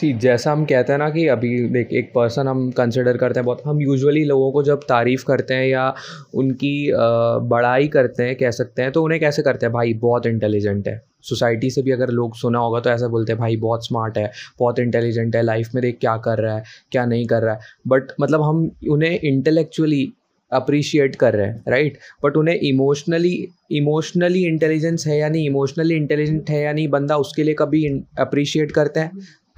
सी जैसा हम कहते हैं ना कि अभी देख, एक पर्सन हम कंसिडर करते हैं बहुत। हम यूजुअली लोगों को जब तारीफ़ करते हैं या उनकी बड़ाई करते हैं, कह सकते हैं तो उन्हें कैसे करते हैं? भाई, बहुत इंटेलिजेंट है। सोसाइटी से भी अगर लोग सुना होगा तो ऐसा बोलते हैं, भाई, बहुत स्मार्ट है, बहुत इंटेलिजेंट है लाइफ में देख क्या कर रहा है, क्या नहीं कर रहा है। बट मतलब हम उन्हें इंटेलेक्चुअली अप्रिशिएट कर रहे हैं राइट बट उन्हें इमोशनली इमोशनली इंटेलिजेंस है या नहीं? इमोशनली इंटेलिजेंट है या नहीं? बंदा उसके लिए कभी अप्रिशिएट करते है?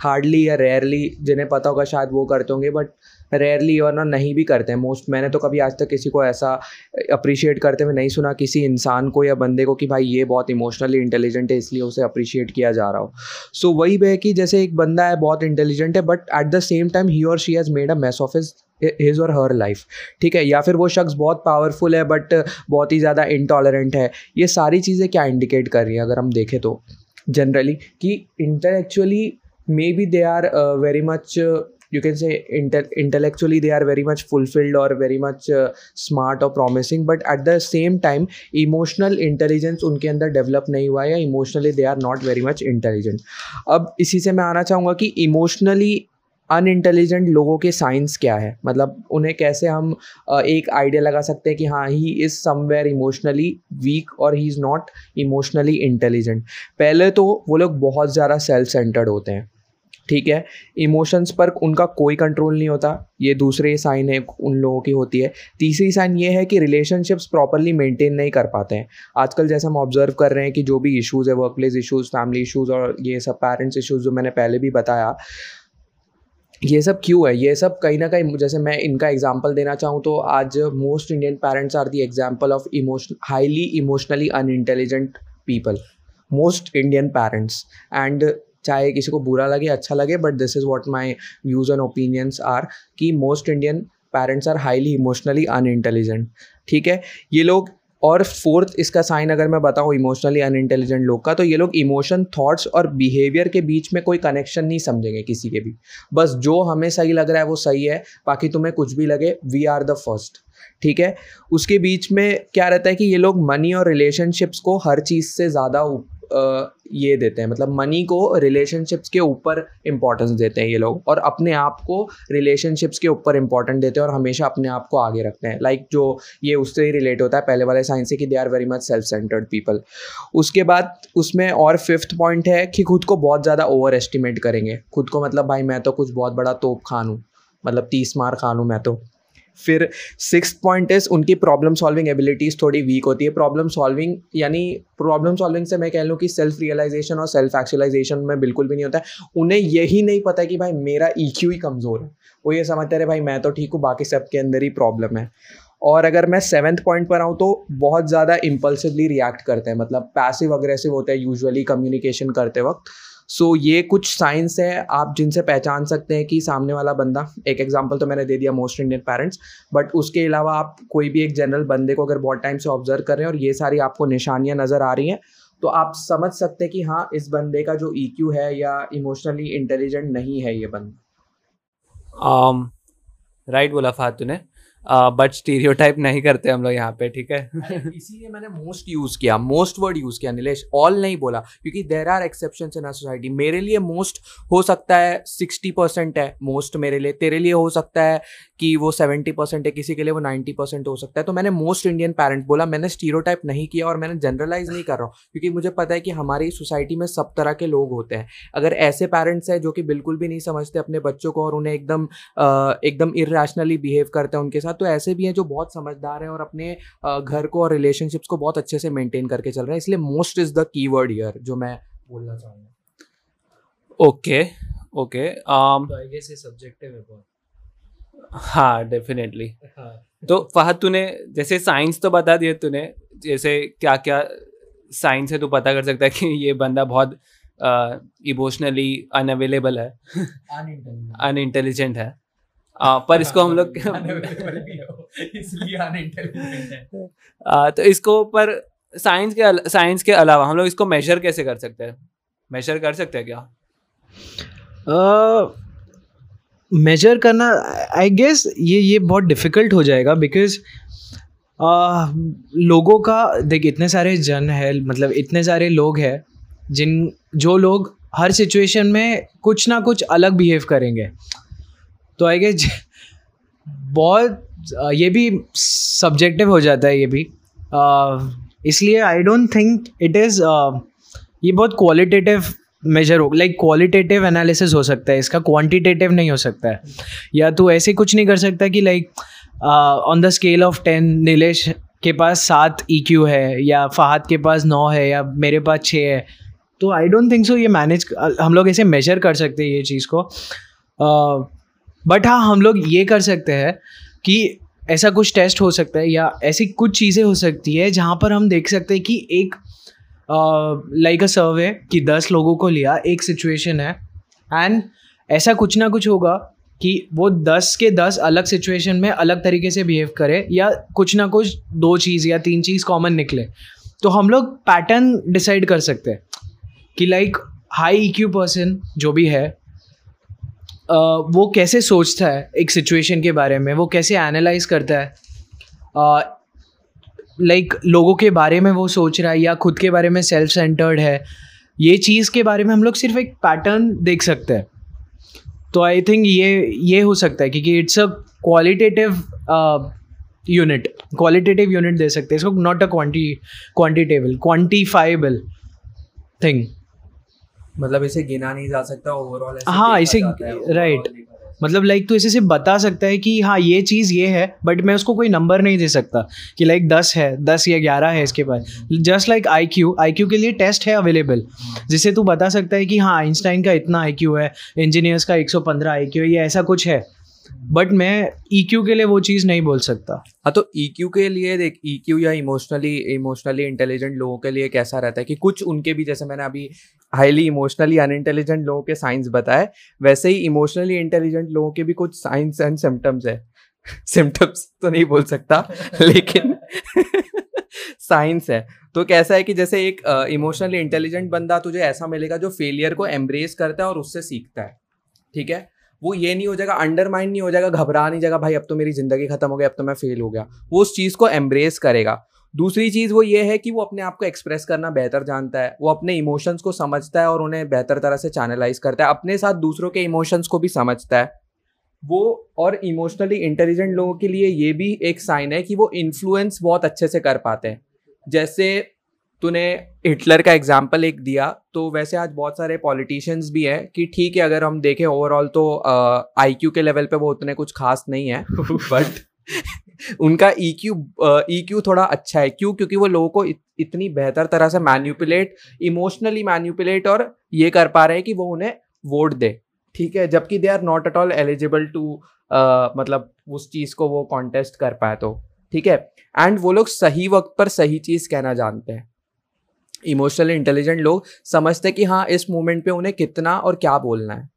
हार्डली या रेयरली जिन्हें पता होगा शायद वो करते होंगे बट रेयरली और ना नहीं भी करते हैं। मोस्ट मैंने तो कभी आज तक किसी को ऐसा अप्रिशिएट करते हुए नहीं सुना किसी इंसान को या बंदे को कि भाई ये बहुत इमोशनली इंटेलिजेंट है इसलिए उसे अप्रिशिएट किया जा रहा हो। सो so, वही है कि जैसे एक बंदा है बहुत इंटेलिजेंट है but at the same time ही और she has made a mess of his his और हर लाइफ ठीक है? या फिर वो शख्स बहुत पावरफुल है बट बहुत ही ज़्यादा इंटॉलरेंट है। ये सारी चीज़ें क्या इंडिकेट कर रही हैं अगर हम देखें तो जनरली कि intellectually maybe they are very much say inte- intellectually they are very much fulfilled or very much uh, smart or promising but at the same time emotional intelligence उनके अंदर डेवलप नहीं हुआ है या emotionally they are not very much intelligent अब इसी से मैं आना चाहूँगा कि इमोशनली अन इंटेलिजेंट लोगों के साइंस क्या है? मतलब उन्हें कैसे हम एक आइडिया लगा सकते हैं कि हाँ he is somewhere emotionally weak और he is not emotionally intelligent पहले तो वो लोग बहुत ज़्यादा सेल्फ सेंटर्ड होते हैं। ठीक है? इमोशंस पर उनका कोई कंट्रोल नहीं होता। ये दूसरे साइन है, उन लोगों की होती है। तीसरी साइन ये है कि रिलेशनशिप्स प्रॉपरली मेंटेन नहीं कर पाते हैं। आजकल जैसे हम ऑब्ज़र्व कर रहे हैं कि जो भी इश्यूज़ है workplace issues family issues और ये सब पेरेंट्स इशूज़ जो मैंने पहले भी बताया, ये सब क्यों है? ये सब कहीं ना कहीं, जैसे मैं इनका एग्जांपल देना चाहूँ तो आज most Indian parents are the example of emotion highly emotionally unintelligent people most Indian parents and चाहे किसी को बुरा लगे अच्छा लगे but this is what my views and opinions are कि most Indian parents are highly emotionally unintelligent ठीक है? ये लोग, और फोर्थ इसका साइन अगर मैं बताऊँ इमोशनली अनइंटेलिजेंट लोग का तो ये लोग इमोशन थॉट्स और बिहेवियर के बीच में कोई कनेक्शन नहीं समझेंगे किसी के भी। बस जो हमें सही लग रहा है वो सही है, बाकी तुम्हें कुछ भी लगे वी आर द फ़र्स्ट ठीक है? उसके बीच में क्या रहता है कि ये लोग मनी और रिलेशनशिप्स को हर चीज़ से ज़्यादा ये देते हैं मतलब मनी को रिलेशनशिप्स के ऊपर इंपॉर्टेंस देते हैं ये लोग और अपने आप को रिलेशनशिप्स के ऊपर इम्पोर्टेंट देते हैं और हमेशा अपने आप को आगे रखते हैं। लाइक like जो ये उससे ही रिलेट होता है, पहले वाले साइंस से कि they are very much self centred people उसके बाद उसमें और फिफ्थ पॉइंट है कि खुद को बहुत ज़्यादा ओवर एस्टिमेट करेंगे। खुद को मतलब भाई मैं तो कुछ बहुत बड़ा तोप खान हूँ मतलब तीस मार खान हूँ मैं तो। फिर सिक्स पॉइंट इज़ उनकी प्रॉब्लम सॉल्विंग एबिलिटीज़ थोड़ी वीक होती है। प्रॉब्लम सॉल्विंग यानी प्रॉब्लम सॉल्विंग से मैं कह लूँ कि सेल्फ रियलाइजेशन और सेल्फ एक्चुअलाइजेशन में बिल्कुल भी नहीं होता है। उन्हें यही नहीं पता कि भाई मेरा ई e ही कमज़ोर है। वो ये समझते रहे भाई, मैं तो ठीक हूँ, बाकी सबके अंदर ही प्रॉब्लम है। और अगर मैं सेवन्थ पॉइंट पर आऊँ तो बहुत ज़्यादा इम्पल्सिवली रिएक्ट करते हैं। मतलब पैसिव अग्रेसिव होते हैं यूजुअली कम्युनिकेशन करते वक्त। सो so, ये कुछ साइंस है आप जिनसे पहचान सकते हैं कि सामने वाला बंदा एक एग्जांपल तो मैंने दे दिया मोस्ट इंडियन पेरेंट्स बट उसके अलावा आप कोई भी एक जनरल बंदे को अगर बहुत टाइम से ऑब्ज़र्व कर रहे हैं और ये सारी आपको निशानियाँ नज़र आ रही हैं तो आप समझ सकते हैं कि हाँ इस बंदे का जो ई e है या इमोशनली इंटेलिजेंट नहीं है ये बंदा। राइट um, बोला फातू ने बट स्टीरियोटाइप नहीं करते हम लोग यहाँ पे, ठीक है? इसीलिए मैंने मोस्ट यूज़ किया मोस्ट वर्ड यूज़ किया नीलेश ऑल नहीं बोला, क्योंकि there are exception in our society मेरे लिए मोस्ट हो सकता है सिक्सटी परसेंट है मोस्ट मेरे लिए, तेरे लिए हो सकता है कि वो सेवेंटी परसेंट है, किसी के लिए वो नाइन्टी परसेंट हो सकता है. तो मैंने मोस्ट इंडियन पेरेंट बोला, मैंने स्टीरियोटाइप नहीं किया और मैंने जनरलाइज नहीं कर रहा हूँ, क्योंकि मुझे पता है कि हमारी सोसाइटी में सब तरह के लोग होते हैं. अगर ऐसे पेरेंट्स हैं जो कि बिल्कुल भी नहीं समझते अपने बच्चों को और उन्हें एकदम एकदम इरेशनली बिहेव करते हैं उनके साथ तो ऐसे भी हैं जो बहुत समझदार हैं और अपने घर को और रिलेशनशिप्स को बहुत अच्छे से मेंटेन करके चल रहे हैं। इसलिए most is the key word here जो मैं बोलना चाहूँगा। ओके ओके आई गेस ये सब्जेक्टिव है बहुत। हाँ डेफिनेटली हाँ। तो फहद तूने जैसे साइंस तो बता दिया तूने जैसे क्या क्या साइंस है तू पता कर सकता है कि ये बंदा बहुत इमोशनली अनअवेलेबल है। अनइंटेलिजेंट है। आ, पर इसको हम लोग तो इसको पर साइंस के साइंस के अलावा हम लोग इसको मेजर कैसे कर सकते हैं? मेजर कर सकते हैं क्या? मेजर करना आई गेस ये ये बहुत डिफ़िकल्ट हो जाएगा बिकॉज़ लोगों का देख इतने सारे जन है मतलब इतने सारे लोग हैं जिन जो लोग हर सिचुएशन में कुछ ना कुछ अलग बिहेव करेंगे। तो आई गेस बहुत ये भी सब्जेक्टिव हो जाता है ये भी। इसलिए I don't think it is ये बहुत क्वालिटेटिव मेजर हो लाइक क्वालिटेटिव एनालिसिस हो सकता है, इसका क्वांटिटेटिव नहीं हो सकता है। या तो ऐसे कुछ नहीं कर सकता कि like on the scale of ten Nilesh के पास सात ई e है, या फहद के पास नौ है, या मेरे पास छः है। तो आई डोंट थिंक सो ये मैनेज हम लोग ऐसे मेजर कर सकते हैं ये चीज़ को। बट हाँ हम लोग ये कर सकते हैं कि ऐसा कुछ टेस्ट हो सकता है या ऐसी कुछ चीज़ें हो सकती है जहाँ पर हम देख सकते हैं कि एक लाइक अ सर्वे कि दस लोगों को लिया, एक सिचुएशन है। एंड ऐसा कुछ ना कुछ होगा कि वो दस के दस अलग सिचुएशन में अलग तरीके से बिहेव करे या कुछ ना कुछ दो चीज़ या तीन चीज़ कॉमन निकले। तो हम लोग पैटर्न डिसाइड कर सकते हैं कि like high E Q person जो भी है वो कैसे सोचता है एक सिचुएशन के बारे में? वो कैसे एनालाइज करता है? लाइक like, लोगों के बारे में वो सोच रहा है या खुद के बारे में सेल्फ सेंटर्ड है? ये चीज़ के बारे में हम लोग सिर्फ़ एक पैटर्न देख सकते हैं। तो आई थिंक ये ये हो सकता है क्योंकि it's a qualitative unit qualitative unit दे सकते हैं। इसको not a quanti quantitable quantifiable thing मतलब इसे गिना नहीं जा सकता ओवरऑल हाँ इसे राइट मतलब लाइक तू इसे सिर्फ़ बता सकता है कि हाँ ये चीज़ ये है बट मैं उसको कोई नंबर नहीं दे सकता कि लाइक दस है दस या ग्यारह है इसके पास। Just like I Q I Q के लिए टेस्ट है अवेलेबल जिसे तू बता सकता है कि हाँ आइंस्टाइन का इतना आई क्यू है इंजीनियर्स का एक सौ पंद्रह आई क्यू है ये ऐसा कुछ है। बट मैं ई e के लिए वो चीज़ नहीं बोल सकता। हाँ तो ई e क्यू के लिए देख ई e या इमोशनली इमोशनली इंटेलिजेंट लोगों के लिए कैसा रहता है कि कुछ उनके भी जैसे मैंने अभी हाईली इमोशनली अनइंटेलिजेंट लोगों के साइंस बताए वैसे ही इमोशनली इंटेलिजेंट लोगों के भी कुछ साइंस एंड सिम्टम्स है। सिम्टम्स तो नहीं बोल सकता लेकिन साइंस है। तो कैसा है कि जैसे एक इमोशनली इंटेलिजेंट बंदा तुझे ऐसा मिलेगा जो फेलियर को एम्ब्रेस करता है और उससे सीखता है। ठीक है? वो ये नहीं हो जाएगा अंडरमाइन नहीं हो जाएगा, घबरा नहीं जाएगा, भाई अब तो मेरी ज़िंदगी ख़त्म हो गई, अब तो मैं फेल हो गया। वो उस चीज़ को एम्ब्रेस करेगा। दूसरी चीज़ वो ये है कि वो अपने आप को एक्सप्रेस करना बेहतर जानता है। वो अपने इमोशंस को समझता है और उन्हें बेहतर तरह से चैनलाइज करता है। अपने साथ दूसरों के इमोशंस को भी समझता है। वो और इमोशनली इंटेलिजेंट लोगों के लिए ये भी एक साइन है कि वो इन्फ्लुएंस बहुत अच्छे से कर पाते हैं। जैसे तूने हिटलर का एग्ज़ाम्पल एक दिया तो वैसे आज बहुत सारे पॉलिटिशियंस भी हैं कि ठीक है अगर हम देखें ओवरऑल तो आई क्यू के लेवल पे वो उतने कुछ खास नहीं है बट उनका ई क्यू ई क्यू थोड़ा अच्छा है। क्यों? क्योंकि वो लोगों को इत, इतनी बेहतर तरह से मैन्यूपुलेट इमोशनली मैन्यूपुलेट और ये कर पा रहे हैं कि वो उन्हें वोट दे। ठीक है? जबकि they are not at all eligible to मतलब उस चीज़ को वो कॉन्टेस्ट कर पाए तो। ठीक है? एंड वो लोग सही वक्त पर सही चीज़ कहना जानते हैं। इमोशनली इंटेलिजेंट लोग समझते हैं कि हाँ इस मोमेंट पे उन्हें कितना और क्या बोलना है।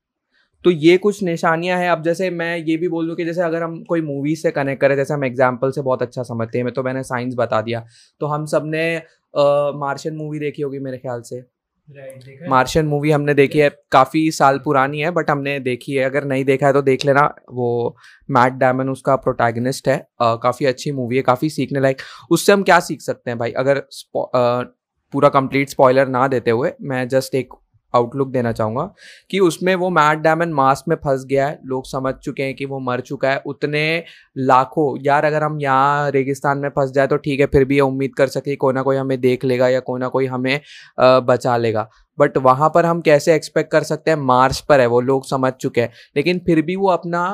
तो ये कुछ निशानियाँ हैं। अब जैसे मैं ये भी बोल दूँ कि जैसे अगर हम कोई मूवी से कनेक्ट करें जैसे हम एग्ज़ाम्पल से बहुत अच्छा समझते हैं। मैं तो मैंने साइंस बता दिया। तो हम सबने मार्शियन मूवी देखी होगी मेरे ख्याल से। मार्शियन मूवी हमने देखी है। काफ़ी साल पुरानी है बट हमने देखी है। अगर नहीं देखा है तो देख लेना। वो मैट डैमन उसका प्रोटैगनिस्ट है। काफ़ी अच्छी मूवी है काफ़ी सीखने लायक। उससे हम क्या सीख सकते हैं भाई? अगर पूरा कंप्लीट स्पॉइलर ना देते हुए मैं जस्ट एक आउटलुक देना चाहूँगा कि उसमें वो मैट डैमन मास में फंस गया है। लोग समझ चुके हैं कि वो मर चुका है। उतने लाखों, यार अगर हम यहाँ रेगिस्तान में फंस जाए तो ठीक है, फिर भी ये उम्मीद कर सके कोई ना कोई हमें देख लेगा या कोई ना कोई हमें बचा लेगा। बट वहाँ पर हम कैसे एक्सपेक्ट कर सकते हैं? मार्स पर है वो, लोग समझ चुके हैं। लेकिन फिर भी वो अपना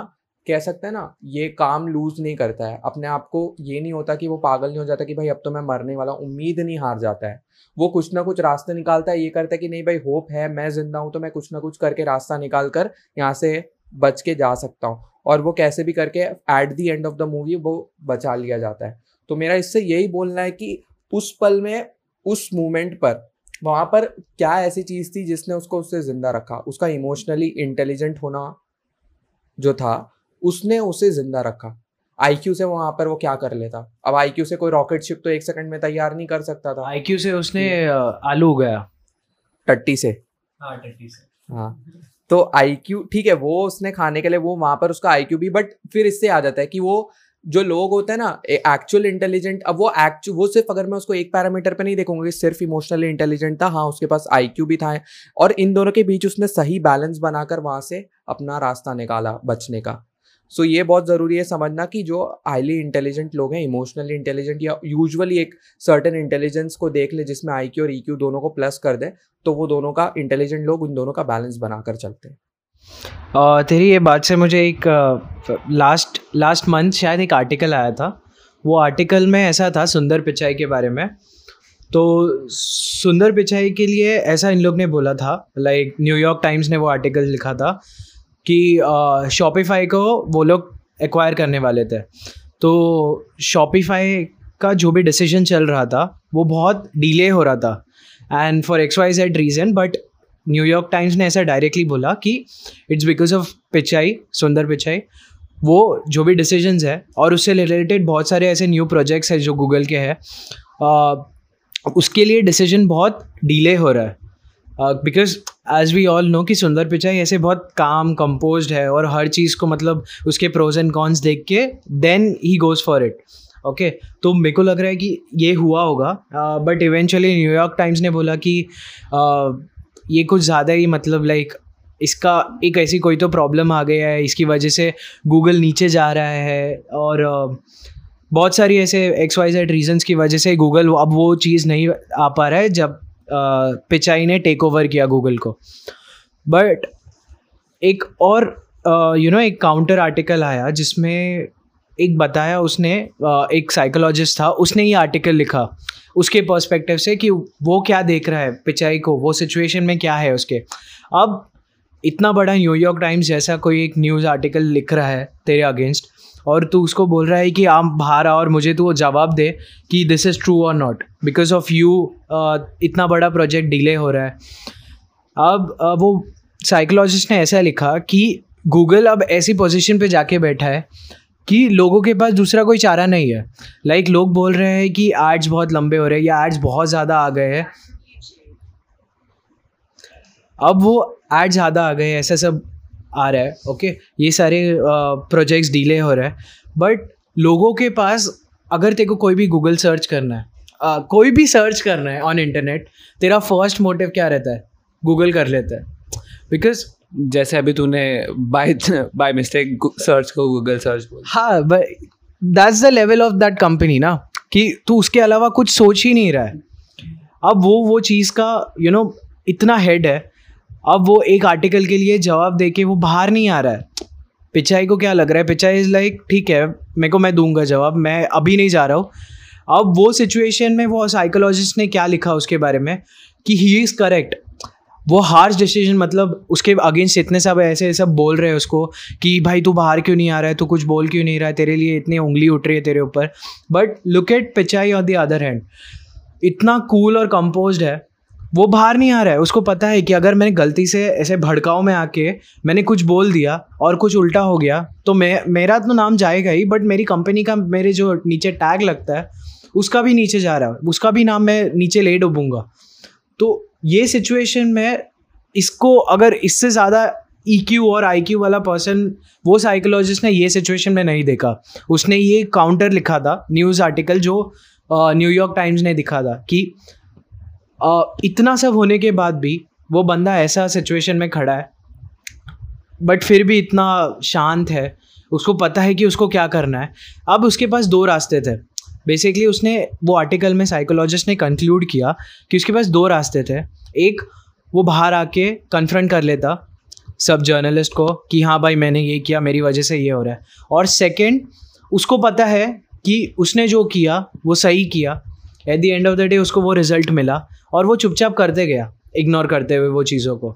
कह सकते हैं ना, ये काम लूज नहीं करता है। अपने आप को ये नहीं होता कि वो पागल नहीं हो जाता कि भाई अब तो मैं मरने वाला उम्मीद नहीं हार जाता है। वो कुछ ना कुछ रास्ते निकालता है, ये करता है कि नहीं भाई होप है, मैं ज़िंदा हूँ तो मैं कुछ ना कुछ करके रास्ता निकाल कर यहाँ से बच के जा सकता हूँ। और वो कैसे भी करके at the end of the movie वो बचा लिया जाता है। तो मेरा इससे यही बोलना है कि उस पल में, उस मोमेंट पर, वहाँ पर क्या ऐसी चीज़ थी जिसने उसको उससे ज़िंदा रखा? उसका इमोशनली इंटेलिजेंट होना जो था उसने उसे ज़िंदा रखा। आईक्यू से वहाँ पर वो क्या कर लेता? अब आईक्यू से कोई रॉकेट शिप तो एक सेकंड में तैयार नहीं कर सकता था। आईक्यू से उसने आलू उगाया। टट्टी से। हाँ टट्टी से। हाँ। तो आईक्यू ठीक है वो उसने खाने के लिए वो वहाँ पर उसका आईक्यू भी बट फिर इससे आ जाता है कि वो जो लोग होते हैं ना एक्चुअल इंटेलिजेंट अब वो एक्चुअल वो सिर्फ़ अगर मैं उसको एक पैरामीटर पे नहीं देखूँगा कि सिर्फ़ इमोशनली इंटेलिजेंट था हाँ उसके पास आईक्यू भी था और इन दोनों के बीच उसने सही बैलेंस बनाकर वहाँ से अपना रास्ता निकाला बचने का। सो ये बहुत ज़रूरी है समझना कि जो हाईली इंटेलिजेंट लोग हैं इमोशनली इंटेलिजेंट या यूजुअली एक सर्टन इंटेलिजेंस को देख ले जिसमें आईक्यू और ईक्यू दोनों को प्लस कर दे तो वो दोनों का इंटेलिजेंट लोग उन दोनों का बैलेंस बनाकर चलते हैं। तेरी ये बात से मुझे एक लास्ट लास्ट मंथ शायद एक आर्टिकल आया था। वो आर्टिकल में ऐसा था सुंदर पिचाई के बारे में। तो सुंदर पिचाई के लिए ऐसा इन लोग ने बोला था लाइक न्यूयॉर्क टाइम्स ने वो आर्टिकल लिखा था। कि शॉपिफाई को वो लोग एक्वायर करने वाले थे। तो शॉपिफाई का जो भी डिसीज़न चल रहा था, वो बहुत डिले हो रहा था। And for X Y Z reason but New York Times ने ऐसा डायरेक्टली बोला कि इट्स बिकॉज़ ऑफ़ पिचाई सुंदर पिचाई वो जो भी डिसीजंस है, और उससे रिलेटेड बहुत सारे ऐसे न्यू प्रोजेक्ट्स हैं जो गूगल के हैं उसके लिए डिसीज़न बहुत डिले हो रहा है। Because as we all know कि सुंदर पिचाई ऐसे बहुत काम कंपोज है और हर चीज़ को मतलब उसके प्रोज एंड कॉन्स देख के then he goes for it okay तो मेरे को लग रहा है कि ये हुआ होगा बट इवेंचुअली न्यूयॉर्क टाइम्स ने बोला कि uh, ये कुछ ज़्यादा ही मतलब लाइक इसका एक ऐसी कोई तो प्रॉब्लम आ गया है इसकी वजह से गूगल नीचे जा रहा है और बहुत सारी ऐसे एक्स वाई जेड रीजन्स की वजह से गूगल अब वो चीज़ नहीं आ पा रहा है जब पिचाई ने टेक ओवर किया गूगल को। बट एक और यू नो एक काउंटर आर्टिकल आया जिसमें एक बताया उसने एक साइकोलॉजिस्ट था, उसने ये आर्टिकल लिखा। उसके पर्सपेक्टिव से कि वो क्या देख रहा है पिचाई को, वो सिचुएशन में क्या है उसके। अब इतना बड़ा न्यूयॉर्क टाइम्स जैसा कोई एक न्यूज़ आर्टिकल लिख रहा है तेरे अगेंस्ट और तू उसको बोल रहा है कि आप बाहर आ और मुझे तू जवाब दे कि दिस इज़ ट्रू और नॉट बिकॉज़ ऑफ़ यू इतना बड़ा प्रोजेक्ट डिले हो रहा है। अब uh, वो साइकोलॉजिस्ट ने ऐसा लिखा कि गूगल अब ऐसी पोजीशन पे जाके बैठा है कि लोगों के पास दूसरा कोई चारा नहीं है। लाइक like, लोग बोल रहे हैं कि एड्स बहुत लंबे हो रहे हैं या एड्स बहुत ज़्यादा आ गए हैं। अब वो एड ज़्यादा आ गए ऐसा सब आ रहा है ओके ये सारे प्रोजेक्ट्स डिले हो रहे हैं। बट लोगों के पास अगर तेरे को कोई भी गूगल सर्च करना है uh, कोई भी सर्च करना है ऑन इंटरनेट तेरा फ़र्स्ट मोटिव क्या रहता है? गूगल कर लेता है। बिकॉज़ जैसे अभी तूने बाय बाय मिस्टेक सर्च को गूगल सर्च हाँ that's the level of that company ना कि तू उसके अलावा कुछ सोच ही नहीं रहा है। अब वो वो चीज़ का यू you नो know, इतना हेड है अब वो एक आर्टिकल के लिए जवाब दे के वो बाहर नहीं आ रहा है। पिचाई को क्या लग रहा है? पिचाई इज़ लाइक ठीक है, मेरे को मैं दूँगा जवाब, मैं अभी नहीं जा रहा हूँ। अब वो सिचुएशन में वो साइकोलॉजिस्ट ने क्या लिखा उसके बारे में? कि ही इज़ करेक्ट वो हार्श डिसीज़न मतलब उसके अगेंस्ट इतने सब ऐसे सब बोल रहे हैं उसको कि भाई तू बाहर क्यों नहीं आ रहा है? तू कुछ बोल क्यों नहीं रहा है? तेरे लिए इतनी उंगली उठ रही है तेरे ऊपर। But look at Pichai on the other hand इतना कूल और कंपोज है। वो बाहर नहीं आ रहा है। उसको पता है कि अगर मैंने गलती से ऐसे भड़काओ में आके मैंने कुछ बोल दिया और कुछ उल्टा हो गया तो मैं, मेरा तो नाम जाएगा ही बट मेरी कंपनी का मेरे जो नीचे टैग लगता है, उसका भी नीचे जा रहा है। उसका भी नाम मैं नीचे ले डूबूँगा। तो ये सिचुएशन में इसको अगर इससे ज़्यादा ई e और आई क्यू वाला पर्सन वो साइकोलॉजिस्ट ने ये सिचुएशन में नहीं देखा। उसने ये काउंटर लिखा था न्यूज़ आर्टिकल जो न्यूयॉर्क टाइम्स ने दिखा था कि इतना सब होने के बाद भी वो बंदा ऐसा सिचुएशन में खड़ा है बट फिर भी इतना शांत है, उसको पता है कि उसको क्या करना है। अब उसके पास दो रास्ते थे। बेसिकली उसने वो आर्टिकल में साइकोलॉजिस्ट ने कंक्लूड किया कि उसके पास दो रास्ते थे। एक, वो बाहर आके कन्फ्रंट कर लेता सब जर्नलिस्ट को कि हाँ भाई मैंने ये किया, मेरी वजह से ये हो रहा है। और सेकंड उसको पता है कि उसने जो किया, वो सही किया। At the end of the day उसको वो रिज़ल्ट मिला और वो चुपचाप करते गया इग्नोर करते हुए वो चीज़ों को।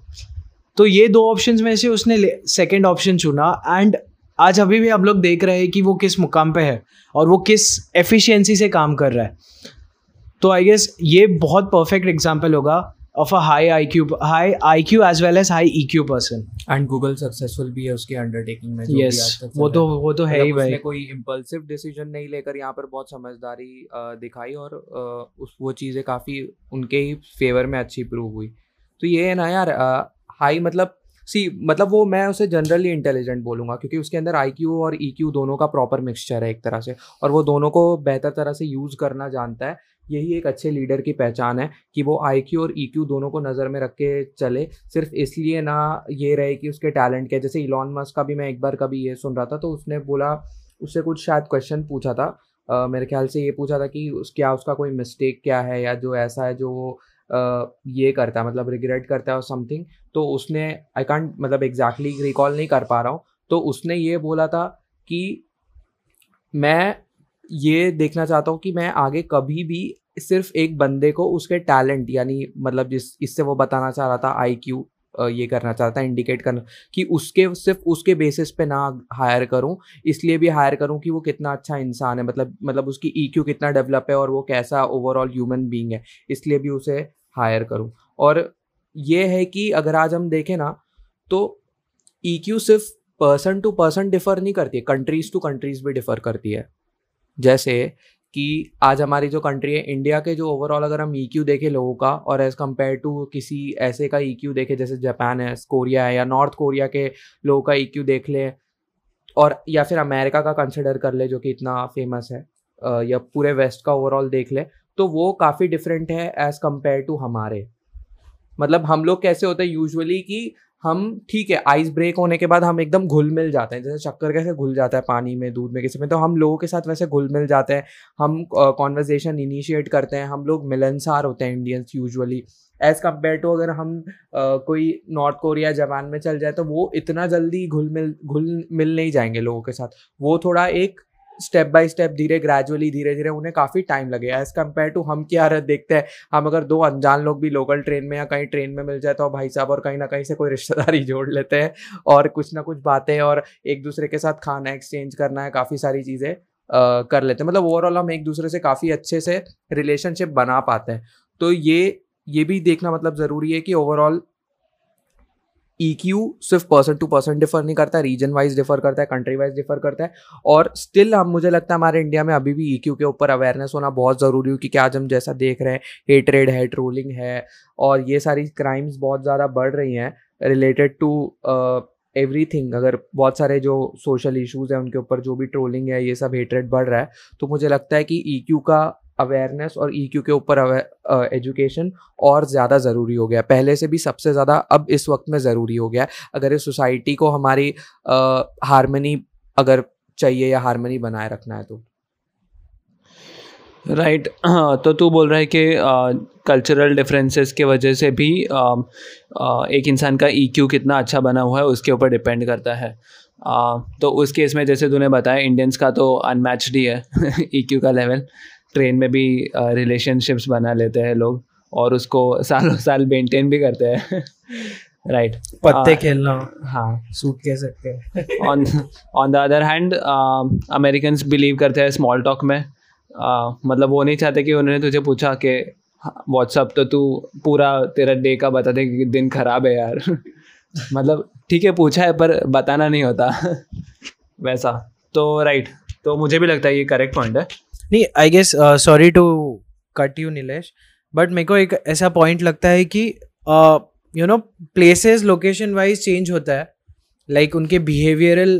तो ये दो ऑप्शन में से उसने सेकेंड ऑप्शन चुना एंड आज अभी भी हम लोग देख रहे हैं कि वो किस मुकाम पे है और वो किस एफिशिएंसी से काम कर रहा है। तो आई गेस ये बहुत परफेक्ट एग्ज़ाम्पल होगा I Q high I Q as well as high E Q person and Google successful भी है उसकी अंडरटेकिंग में yes, वो तो वो तो है ही मतलब भाई। कोई इम्पल्सिव डिसीज़न नहीं लेकर यहाँ पर बहुत समझदारी दिखाई और उस वो चीज़ें काफ़ी उनके ही फेवर में अच्छी प्रूव हुई। तो ये है ना यार हाई मतलब सी मतलब वो मैं उसे जनरली इंटेलिजेंट बोलूँगा क्योंकि उसके अंदर आई क्यू और ई e दोनों का प्रॉपर मिक्सचर है एक तरह से। और वो दोनों को बेहतर तरह से यूज़ करना जानता है। यही एक अच्छे लीडर की पहचान है कि वो आई और ई e दोनों को नज़र में रख के चले। सिर्फ़ इसलिए ना ये रहे कि उसके टैलेंट के जैसे इलॉन मस्क का भी मैं एक बार कभी ये सुन रहा था तो उसने बोला उससे कुछ शायद क्वेश्चन पूछा था। uh, मेरे ख्याल से ये पूछा था कि उस क्या उसका कोई मिस्टेक क्या है या जो ऐसा है जो वो uh, ये करता है मतलब रिग्रेट करता है और समथिंग तो उसने आई कॉन्ट मतलब एग्जैक्टली exactly रिकॉल नहीं कर पा रहा हूँ। तो उसने ये बोला था कि मैं ये देखना चाहता हूँ कि मैं आगे कभी भी सिर्फ़ एक बंदे को उसके टैलेंट यानी मतलब जिस, इससे वो बताना चाह रहा था आई क्यू ये करना चाहता है इंडिकेट करना, कि उसके, सिर्फ़ उसके बेसिस पे ना हायर करूँ, इसलिए भी हायर करूँ कि वो कितना अच्छा इंसान है मतलब मतलब उसकी ई क्यू कितना डेवलप है और वो कैसा ओवरऑल ह्यूमन बींग है, इसलिए भी उसे हायर करूँ। और ये है कि अगर आज हम देखें ना तो ई क्यू सिर्फ़ पर्सन टू पर्सन डिफ़र नहीं करती है कंट्रीज़ टू कंट्रीज़ भी डिफ़र करती है। जैसे कि आज हमारी जो कंट्री है इंडिया के जो ओवरऑल अगर हम ई e देखें लोगों का और एज़ कंपेयर टू किसी ऐसे का ई e देखें, जैसे जापान है कोरिया है या नॉर्थ कोरिया के लोगों का ई e देख लें और या फिर अमेरिका का कंसिडर कर ले, जो कि इतना फ़ेमस है या पूरे वेस्ट का ओवरऑल देख ले तो वो काफ़ी डिफरेंट है एज़ कंपेयर टू हमारे। मतलब हम लोग कैसे होते हैं यूजुअली कि हम ठीक है आइस ब्रेक होने के बाद हम एकदम घुल मिल जाते हैं जैसे चक्कर कैसे घुल जाता है पानी में दूध में किसी में तो हम लोगों के साथ वैसे घुल मिल जाते हैं। हम कॉन्वर्जेशन इनिशिएट करते हैं हम लोग मिलनसार होते हैं Indians usually as compare to अगर हम आ, कोई नॉर्थ कोरिया जापान में चल जाए तो वो इतना जल्दी घुल मिल घुल मिल नहीं जाएँगे लोगों के साथ। वो थोड़ा एक स्टेप बाय स्टेप धीरे ग्रेजुअली धीरे धीरे उन्हें काफ़ी टाइम लगे। एज़ कंपेयर टू हम क्या देखते हैं, हम अगर दो अनजान लोग भी लोकल ट्रेन में या कहीं ट्रेन में मिल जाए तो भाई साहब और कहीं ना कहीं से कोई रिश्तेदारी जोड़ लेते हैं और कुछ ना कुछ बातें और एक दूसरे के साथ खाना एक्सचेंज करना है, काफ़ी सारी चीज़ें कर लेते हैं। मतलब ओवरऑल हम एक दूसरे से काफ़ी अच्छे से रिलेशनशिप बना पाते हैं। तो ये ये भी देखना मतलब ज़रूरी है कि ओवरऑल ई e क्यू सिर्फ़ पर्सन टू पर्सन डिफर नहीं करता है रीजन वाइज डिफर करता है कंट्री वाइज डिफर करता है। और स्टिल हम, मुझे लगता है हमारे इंडिया में अभी भी ई e क्यू के ऊपर अवेयरनेस होना बहुत ज़रूरी हो, क्योंकि आज हम जैसा देख रहे हैं हेटरेड है ट्रोलिंग है, और ये सारी क्राइम्स बहुत ज़्यादा बढ़ रही हैं रिलेटेड टू एवरी थिंग अगर बहुत सारे जो सोशल इशूज़ हैं, उनके ऊपर जो भी ट्रोलिंग है, ये सब हेटरेड बढ़ रहा है तो मुझे लगता है कि ई e का अवेयरनेस और ई e के ऊपर एजुकेशन और ज़्यादा ज़रूरी हो गया। पहले से भी सबसे ज़्यादा अब इस वक्त में ज़रूरी हो गया अगर इस सोसाइटी को हमारी हारमनी अगर चाहिए या हारमनी बनाए रखना है तो। Right right. हाँ तो तू बोल रहा है कि कल्चरल डिफरेंसेस के वजह से भी आ, आ, एक इंसान का ई e कितना अच्छा बना हुआ है उसके ऊपर डिपेंड करता है। आ, तो उस केस में जैसे तूने बताया इंडियंस का तो अनमैच्ड ही है ई e का लेवल ट्रेन में भी रिलेशनशिप्स बना लेते हैं लोग और उसको सालों साल मेंटेन भी करते हैं। राइट पत्ते खेलना। हाँ। सूट कह सकते हैं। On on the other hand American believe करते हैं स्मॉल टॉक में। Uh, मतलब वो नहीं चाहते कि उन्होंने तुझे पूछा कि व्हाट्सअप तो तू पूरा तेरा डे का बता दे कि दिन खराब है यार। मतलब ठीक है पूछा है पर बताना नहीं होता। वैसा। तो राइट तो मुझे भी लगता है ये करेक्ट पॉइंट है। नहीं I guess sorry to cut you Nilesh but मेरे को एक ऐसा पॉइंट लगता है कि you know places location wise change होता है. लाइक like, उनके बिहेवियरल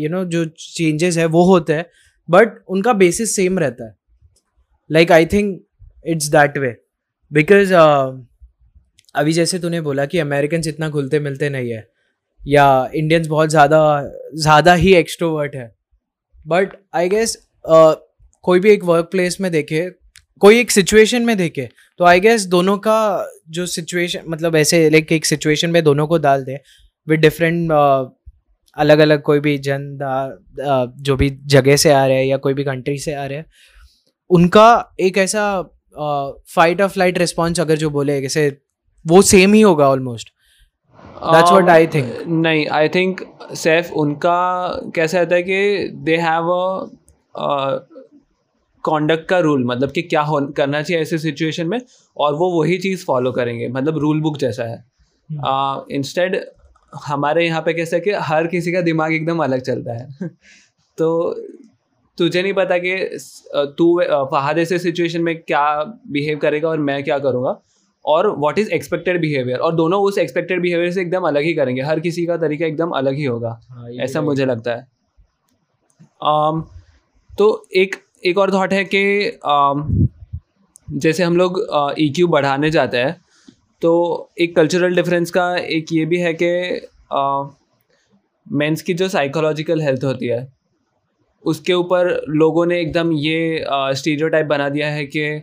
यू नो जो चेंजेस है वो होते हैं बट उनका बेसिस सेम रहता है. Like I think it's that way because अभी जैसे तूने बोला कि अमेरिकन इतना घुलते मिलते नहीं है या इंडियंस बहुत ज़्यादा ज़्यादा ही एक्सट्रोवर्ट है. बट आई गेस कोई भी एक वर्क प्लेस में देखे कोई एक सिचुएशन में देखे तो आई गेस दोनों का जो सिचुएशन मतलब ऐसे लाइक एक सिचुएशन में दोनों को डाल दे विद डिफरेंट अलग अलग कोई भी जन जो भी जगह से आ रहे हैं या कोई भी कंट्री से आ रहे हैं उनका एक ऐसा फाइट ऑफ़ फ़्लाइट रिस्पॉन्स अगर जो बोले जैसे वो सेम ही होगा almost that's what I think नहीं आई थिंक सेफ़ उनका कैसा रहता है कि दे हैव अ कॉन्डक्ट का रूल मतलब कि क्या हो करना चाहिए ऐसे सिचुएशन में और वो वही चीज़ फॉलो करेंगे मतलब रूल बुक जैसा है। इंस्टेड हम्म। uh, हमारे यहाँ पे कैसे कि हर किसी का दिमाग एकदम अलग चलता है। तो तुझे नहीं पता कि तू फहाद ऐसे सिचुएशन में क्या बिहेव करेगा और मैं क्या करूँगा? और व्हाट इज़ एक्सपेक्टेड बिहेवियर और दोनों उस एक्सपेक्टेड बिहेवियर से एकदम अलग ही करेंगे। हर किसी का तरीका एकदम अलग ही होगा हाँ, ऐसा मुझे लगता है। um, तो एक एक और थॉट है कि um, जैसे हम लोग ई uh, क्यू बढ़ाने जाते हैं तो एक कल्चरल डिफरेंस का एक ये भी है कि मेंस uh, की जो साइकोलॉजिकल हेल्थ होती है उसके ऊपर लोगों ने एकदम ये स्टीरियोटाइप uh, बना दिया है कि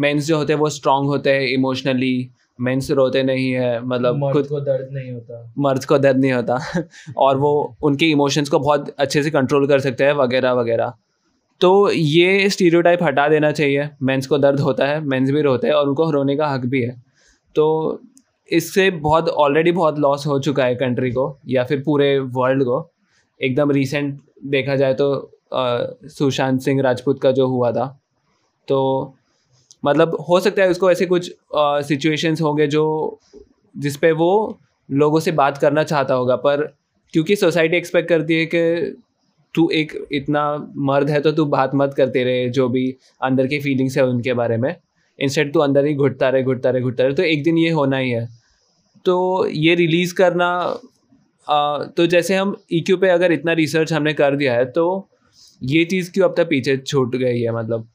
मेंस um, जो होते हैं वो स्ट्रांग होते हैं इमोशनली मेंस रोते नहीं है मतलब खुद को दर्द नहीं होता। मर्द को दर्द नहीं होता और वो उनके इमोशंस को बहुत अच्छे से कंट्रोल कर सकते हैं वगैरह वगैरह। तो ये स्टीरियोटाइप हटा देना चाहिए। मेंस को दर्द होता है, मेंस भी रोते हैं और उनको रोने का हक भी है। तो इससे बहुत ऑलरेडी बहुत लॉस हो चुका है कंट्री को या फिर पूरे वर्ल्ड को। एकदम रिसेंट देखा जाए तो सुशांत सिंह राजपूत का जो हुआ था। तो मतलब हो सकता है उसको ऐसे कुछ सिचुएशंस होंगे जो, जिस पे वो लोगों से बात करना चाहता होगा। पर क्योंकि सोसाइटी एक्सपेक्ट करती है कि तू एक इतना मर्द है तो तू बात मत करते रहे जो भी अंदर की फीलिंग्स है उनके बारे में। इंस्टेड तू अंदर ही घुटता रहे घुटता रहे घुटता रहे। तो एक दिन ये होना ही है। तो ये रिलीज़ करना आ, तो जैसे हम ई क्यू पे अगर इतना रिसर्च हमने कर दिया है तो ये चीज़ क्यों अब तक पीछे छूट गई है मतलब?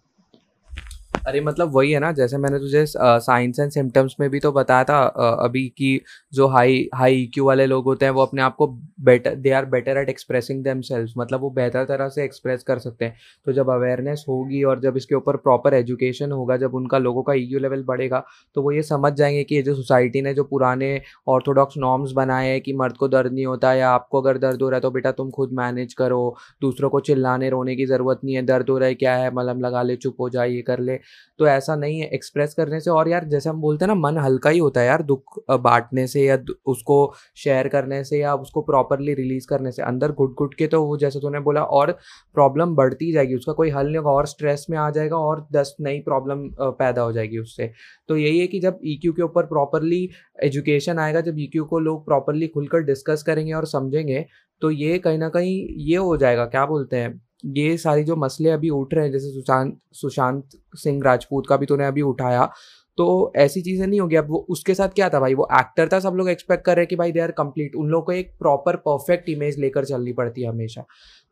अरे मतलब वही है ना, जैसे मैंने तुझे साइंस एंड सिम्टम्स में भी तो बताया था अभी कि जो हाई हाई क्यू वाले लोग होते हैं, वो अपने आप को better they are better at expressing them मतलब वो बेहतर तरह से एक्सप्रेस कर सकते हैं। तो जब अवेयरनेस होगी और जब इसके ऊपर प्रॉपर एजुकेशन होगा, जब उनका लोगों का ईक्यू लेवल बढ़ेगा तो वो ये समझ जाएँगे कि ये जो सोसाइटी ने जो पुराने ऑर्थोडॉक्स नॉर्म्स बनाए हैं कि मर्द को दर्द नहीं होता या आपको अगर दर्द हो रहा है तो बेटा तुम खुद मैनेज करो, दूसरों को चिल्लाने रोने की ज़रूरत नहीं है, दर्द हो रहा है क्या है, मलम लगा ले, चुप हो जाए ये कर ले। तो ऐसा नहीं है एक्सप्रेस करने से। और यार, जैसे हम बोलते हैं ना, मन हल्का ही होता है यार, दुख बांटने से या उसको शेयर करने से या उसको प्रॉपरली रिलीज़ करने से। अंदर घुट घुट के तो वो, जैसे तूने बोला, और प्रॉब्लम बढ़ती जाएगी, उसका कोई हल नहीं होगा, और स्ट्रेस में आ जाएगा, और दस नई प्रॉब्लम पैदा हो जाएगी उससे। तो यही है कि जब ई e के ऊपर प्रॉपरली एजुकेशन आएगा, जब ई e को लोग प्रॉपरली खुलकर डिस्कस करेंगे और समझेंगे तो ये कहीं ना कहीं ये हो जाएगा, क्या बोलते हैं? ये सारी जो मसले अभी उठ रहे हैं, जैसे सुशांत सुशांत सिंह राजपूत का भी तूने अभी उठाया तो ऐसी चीज़ें नहीं होगी। अब वो, उसके साथ क्या था भाई? वो एक्टर था, सब लोग एक्सपेक्ट कर रहे हैं कि भाई दे आर कंप्लीट उन लोगों को एक प्रॉपर परफेक्ट इमेज लेकर चलनी पड़ती है हमेशा।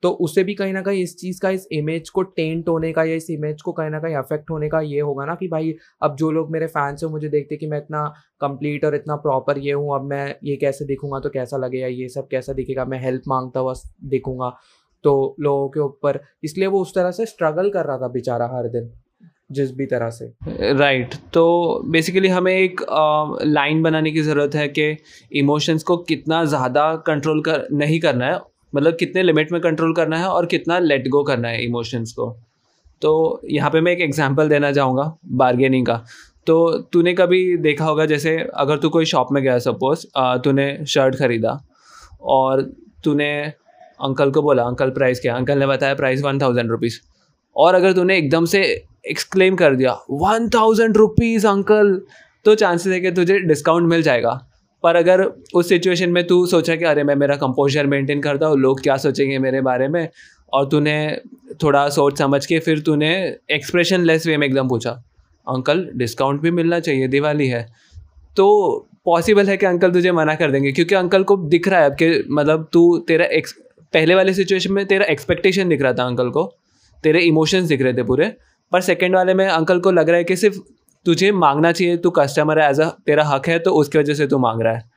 तो उससे भी कहीं ना कहीं इस चीज़ का, इस इमेज को टेंट होने का या इस इमेज को कहीं ना कहीं अफेक्ट होने का ये होगा ना कि भाई, अब जो लोग मेरे फैंस हैं मुझे देखते कि मैं इतना कंप्लीट और इतना प्रॉपर ये हूँ, अब मैं ये कैसे दिखूँगा तो कैसा लगेगा, ये सब कैसा दिखेगा, मैं हेल्प माँगता हुआ दिखूँगा। तो लोगों के ऊपर। इसलिए वो उस तरह से स्ट्रगल कर रहा था बेचारा हर दिन, जिस भी तरह से। Right right. तो बेसिकली हमें एक लाइन बनाने की ज़रूरत है कि इमोशंस को कितना ज़्यादा कंट्रोल कर, नहीं करना है मतलब कितने लिमिट में कंट्रोल करना है और कितना लेट गो करना है इमोशंस को। तो यहाँ पे मैं एक एग्जांपल देना चाहूँगा बार्गेनिंग का। तो तूने कभी देखा होगा, जैसे अगर तू कोई शॉप में गया सपोज़ तूने शर्ट ख़रीदा और तूने अंकल को बोला, अंकल प्राइस क्या अंकल ने बताया प्राइस वन थाउज़ेंड रुपीज़ और अगर तूने एकदम से एक्सक्लेम कर दिया वन थाउज़ेंड रुपीज़ अंकल तो चांसेस है कि तुझे डिस्काउंट मिल जाएगा। पर अगर उस सिचुएशन में तू सोचा कि, अरे, मैं मेरा कंपोजर मेंटेन करता हूँ, लोग क्या सोचेंगे मेरे बारे में? और तूने थोड़ा सोच समझ के फिर तूने एक्सप्रेशन लेस वे में एकदम पूछा, अंकल डिस्काउंट भी मिलना चाहिए, दिवाली है। तो पॉसिबल है कि अंकल तुझे मना कर देंगे, क्योंकि अंकल को दिख रहा है अब कि मतलब तू तेरा एक्स पहले वाले सिचुएशन में तेरा एक्सपेक्टेशन दिख रहा था अंकल को, तेरे इमोशंस दिख रहे थे पूरे, पर सेकेंड वाले में अंकल को लग रहा है कि सिर्फ़ तुझे मांगना चाहिए, तू कस्टमर है एज अ तेरा हक है तो उसकी वजह से तू मांग रहा है।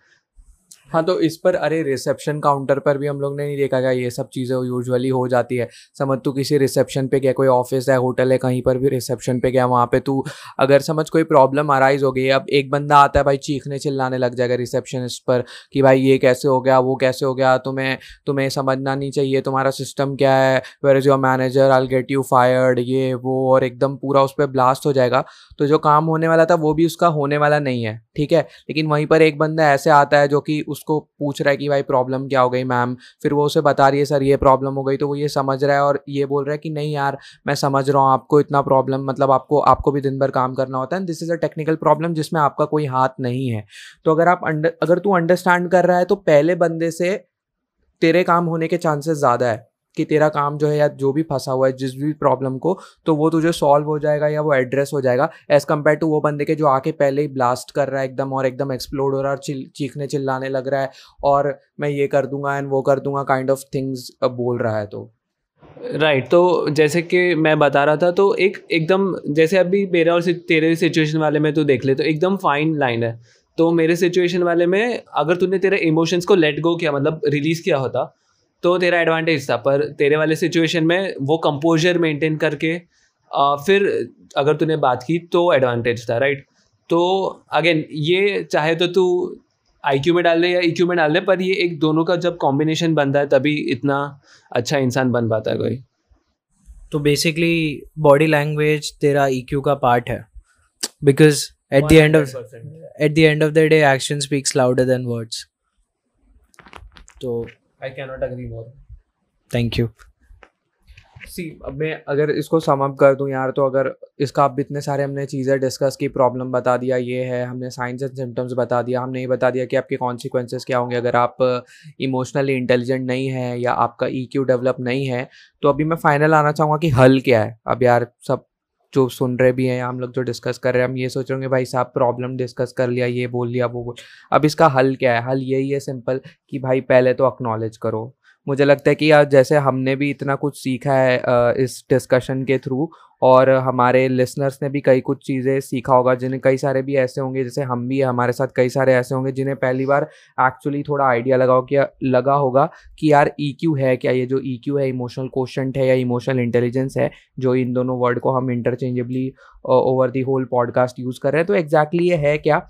हाँ तो इस पर, अरे रिसेप्शन काउंटर पर भी हम लोग ने नहीं देखा गया ये सब चीज़ें यूजुअली हो जाती है। समझ तू किसी रिसेप्शन पे गया, कोई ऑफ़िस है होटल है, कहीं पर भी रिसेप्शन पे गया, वहाँ पे तू, अगर समझ कोई प्रॉब्लम अराइज हो गई अब एक बंदा आता है भाई चीखने चिल्लाने लग जाएगा रिसेप्शनिस्ट पर कि भाई ये कैसे हो गया, वो कैसे हो गया, तुम्हें तुम्हें समझना नहीं चाहिए, तुम्हारा सिस्टम क्या है where is your manager I'll get you fired ये, वो, और एकदम पूरा उस पर ब्लास्ट हो जाएगा। तो जो काम होने वाला था, वो भी उसका होने वाला नहीं है, ठीक है? लेकिन वहीं पर एक बंदा ऐसे आता है जो कि उसको पूछ रहा है कि भाई प्रॉब्लम क्या हो गई मैम फिर वो उसे बता रही है, सर, ये प्रॉब्लम हो गई। तो वो ये समझ रहा है और ये बोल रहा है कि, नहीं यार, मैं समझ रहा हूँ, आपको इतना प्रॉब्लम मतलब आपको आपको भी दिन भर काम करना होता है this is a technical problem जिसमें आपका कोई हाथ नहीं है। तो अगर आप अगर तू अंडरस्टैंड कर रहा है तो पहले बंदे से तेरे काम होने के चांसेस ज़्यादा है। कि तेरा काम जो है या जो भी फंसा हुआ है जिस भी प्रॉब्लम को तो वो तुझे सॉल्व हो जाएगा या वो एड्रेस हो जाएगा एज़ कंपेयर टू वो बंदे के जो आके पहले ही ब्लास्ट कर रहा है एकदम और एकदम एक्सप्लोड हो रहा है और चीखने चिल्लाने लग रहा है और मैं ये कर दूँगा एंड वो कर दूँगा काइंड ऑफ़ थिंग्स बोल रहा है तो। राइट right, तो जैसे कि मैं बता रहा था तो एक एकदम जैसे अभी मेरा और तेरे सिचुएशन वाले में तो देख ले तो एकदम फाइन लाइन है। तो मेरे सिचुएशन वाले में अगर तूने तेरे इमोशंस को लेट गो किया मतलब रिलीज़ किया होता तो तेरा एडवांटेज था पर तेरे वाले सिचुएशन में वो कंपोजर मेंटेन करके आ, फिर अगर तूने बात की तो एडवांटेज था राइट तो अगेन ये चाहे तो तू आईक्यू में डाल दे या ई में डाल दे पर ये एक दोनों का जब कॉम्बिनेशन बनता है तभी इतना अच्छा इंसान बन पाता है कोई। तो बेसिकली बॉडी लैंग्वेज तेरा ई e का पार्ट है। Because at the end of at the end of the day action speaks louder than words तो I cannot agree more thank you see अब मैं अगर इसको समअप कर दूँ यार तो अगर इसका अब इतने सारे हमने चीज़ें डिस्कस की प्रॉब्लम बता दिया ये है हमने साइंस एंड सिम्टम्स बता दिया हमने ये बता दिया कि आपके कॉन्सिक्वेंसेस क्या होंगे। अगर आप इमोशनली इंटेलिजेंट नहीं है या आपका ई e डेवलप नहीं है तो अभी मैं फाइनल आना चाहूँगा कि हल क्या है। अब यार सब जो सुन रहे भी हैं, हम लोग जो डिस्कस कर रहे हैं, हम ये सोच रहे होंगे, भाई साहब प्रॉब्लम डिस्कस कर लिया, ये बोल लिया, वो बोल अब इसका हल क्या है? हल यही है सिंपल कि भाई पहले तो अक्नॉलेज करो। मुझे लगता है कि यार जैसे हमने भी इतना कुछ सीखा है इस डिस्कशन के थ्रू और हमारे लिसनर्स ने भी कई कुछ चीज़ें सीखा होगा, जिन्हें कई सारे भी ऐसे होंगे, जैसे हम भी हमारे साथ कई सारे ऐसे होंगे, जिन्हें पहली बार एक्चुअली थोड़ा आइडिया लगा हो कि लगा होगा कि यार ई e है क्या, ये जो ई e है इमोशनल क्वेश्चन है या इमोशनल इंटेलिजेंस है, जो इन दोनों वर्ड को हम interchangeably over the whole podcast use कर रहे हैं तो एग्जैक्टली exactly ये है क्या?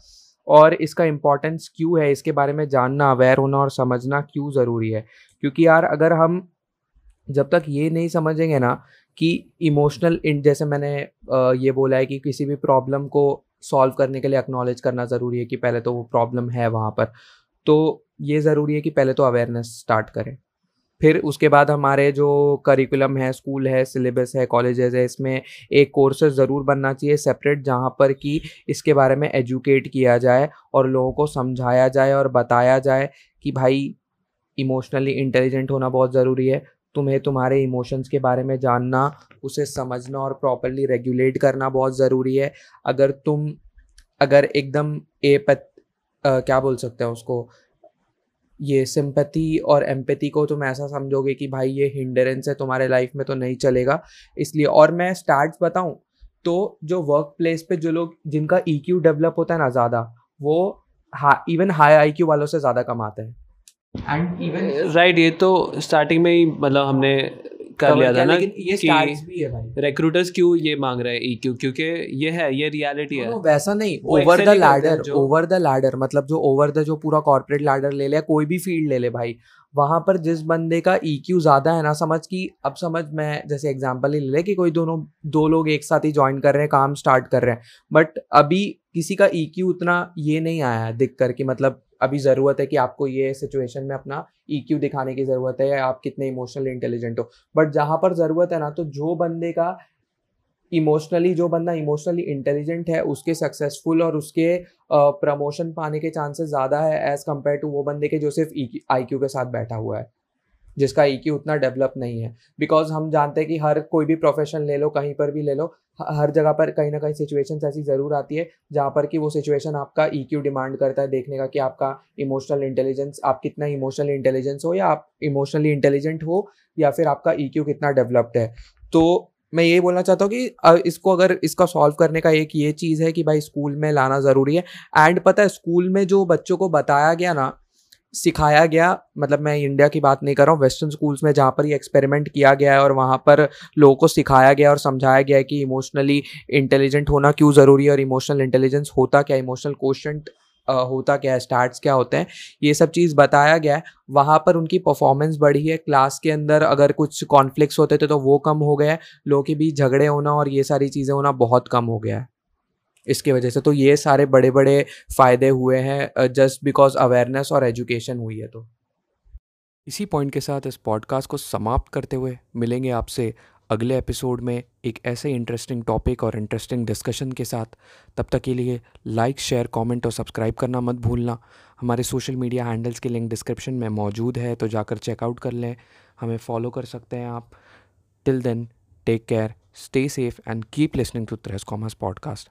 और इसका इम्पोर्टेंस क्यों है? इसके बारे में जानना अवेयर होना और समझना क्यों ज़रूरी है? क्योंकि यार, अगर हम जब तक ये नहीं समझेंगे ना कि इमोशनल जैसे मैंने ये बोला है कि किसी भी प्रॉब्लम को सॉल्व करने के लिए एक्नॉलेज करना ज़रूरी है कि पहले तो वो प्रॉब्लम है वहाँ पर। तो ये ज़रूरी है कि पहले तो अवेयरनेस स्टार्ट करें। फिर उसके बाद हमारे जो करिकुलम है स्कूल है सिलेबस है कॉलेजेस है, इसमें एक कोर्सेज ज़रूर बनना चाहिए सेपरेट जहाँ पर कि इसके बारे में एजुकेट किया जाए और लोगों को समझाया जाए और बताया जाए कि भाई इमोशनली इंटेलिजेंट होना बहुत ज़रूरी है। तुम्हें तुम्हारे इमोशंस के बारे में जानना उसे समझना और प्रॉपरली रेगुलेट करना बहुत ज़रूरी है। अगर तुम अगर एकदम ए पत आ, क्या बोल सकते हैं उसको? ये सिंपैथी और एम्पति को तुम ऐसा समझोगे कि भाई ये हिंडरेंस है तुम्हारे लाइफ में तो नहीं चलेगा। इसलिए और मैं स्टार्ट बताऊँ तो जो वर्क प्लेस पे जो लोग जिनका ई e डेवलप होता है ना ज़्यादा वो हा इवन हाई आईक्यू वालों से ज़्यादा कमाते हैं। एंड इवन राइट ये तो स्टार्टिंग में ही मतलब हमने कर लिया था ना ये स्टार्ट्स भी है भाई। रिक्रूटर्स क्यों ये मांग रहे हैं ईक्यू क्योंकि ये है ये रियलिटी है। वैसा नहीं। Over the ladder over the ladder मतलब जो ओवर द जो पूरा कॉर्पोरेट लैडर ले ले कोई भी फ़ील्ड ले ले भाई। वहाँ पर जिस बंदे का ई e ज़्यादा है ना समझ कि अब समझ मैं जैसे एग्जांपल ही ले ले कि कोई दोनों दो लोग एक साथ ही ज्वाइन कर रहे हैं काम स्टार्ट कर रहे हैं। बट अभी किसी का ई e उतना ये नहीं आया है दिख कर कि मतलब अभी ज़रूरत है कि आपको ये सिचुएशन में अपना ई e दिखाने की ज़रूरत है या आप कितने इमोशनल इंटेलिजेंट हो। बट जहाँ पर ज़रूरत है ना तो जो बंदे का इमोशनली जो बंदा इमोशनली इंटेलिजेंट है, उसके सक्सेसफुल और उसके प्रमोशन पाने के चांसेस ज़्यादा है एज़ कंपेयर टू वो बंदे के जो सिर्फ़ आई क्यू के साथ बैठा हुआ है, जिसका ई e उतना डेवलप नहीं है। बिकॉज़ हम जानते हैं कि हर कोई भी प्रोफेशन ले लो, कहीं पर भी ले लो हर जगह पर कहीं ना कहीं सिचुएशन ऐसी ज़रूर आती है, जहाँ पर कि वो सिचुएशन आपका ई e डिमांड करता है देखने का कि आपका इमोशनल इंटेलिजेंस आप कितना इमोशनल इंटेलिजेंस हो या आप इमोशनली इंटेलिजेंट हो या फिर आपका ई e कितना डेवलप्ड है। तो मैं ये बोलना चाहता हूँ कि इसको अगर इसका सॉल्व करने का एक ये चीज़ है कि भाई स्कूल में लाना ज़रूरी है। एंड पता है स्कूल में जो बच्चों को बताया गया ना सिखाया गया। मतलब मैं इंडिया की बात नहीं कर रहा हूँ वेस्टर्न स्कूल्स में जहाँ पर ये एक्सपेरिमेंट किया गया है और वहाँ पर लोगों को सिखाया गया और समझाया गया है कि इमोशनली इंटेलिजेंट होना क्यों ज़रूरी है और इमोशनल इंटेलिजेंस होता क्या इमोशनल क्वेश्चन होता क्या है स्टार्ट्स क्या होते हैं, ये सब चीज़ बताया गया है। वहाँ पर उनकी परफॉर्मेंस बढ़ी है क्लास के अंदर अगर कुछ कॉन्फ्लिक्स होते थे तो वो कम हो गया है, लोगों के बीच झगड़े होना और ये सारी चीज़ें होना बहुत कम हो गया है। इसके वजह से तो ये सारे बड़े बड़े फ़ायदे हुए हैं जस्ट बिकॉज़ अवेयरनेस और एजुकेशन हुई है तो। इसी पॉइंट के साथ इस पॉडकास्ट को समाप्त करते हुए मिलेंगे आपसे अगले एपिसोड में एक ऐसे इंटरेस्टिंग टॉपिक और इंटरेस्टिंग डिस्कशन के साथ। तब तक के लिए लाइक शेयर कमेंट और सब्सक्राइब करना मत भूलना। हमारे सोशल मीडिया हैंडल्स के लिंक डिस्क्रिप्शन में मौजूद है तो जाकर चेकआउट कर लें। हमें फॉलो कर सकते हैं आप। Till then take care stay safe and keep listening to Threes commerce podcast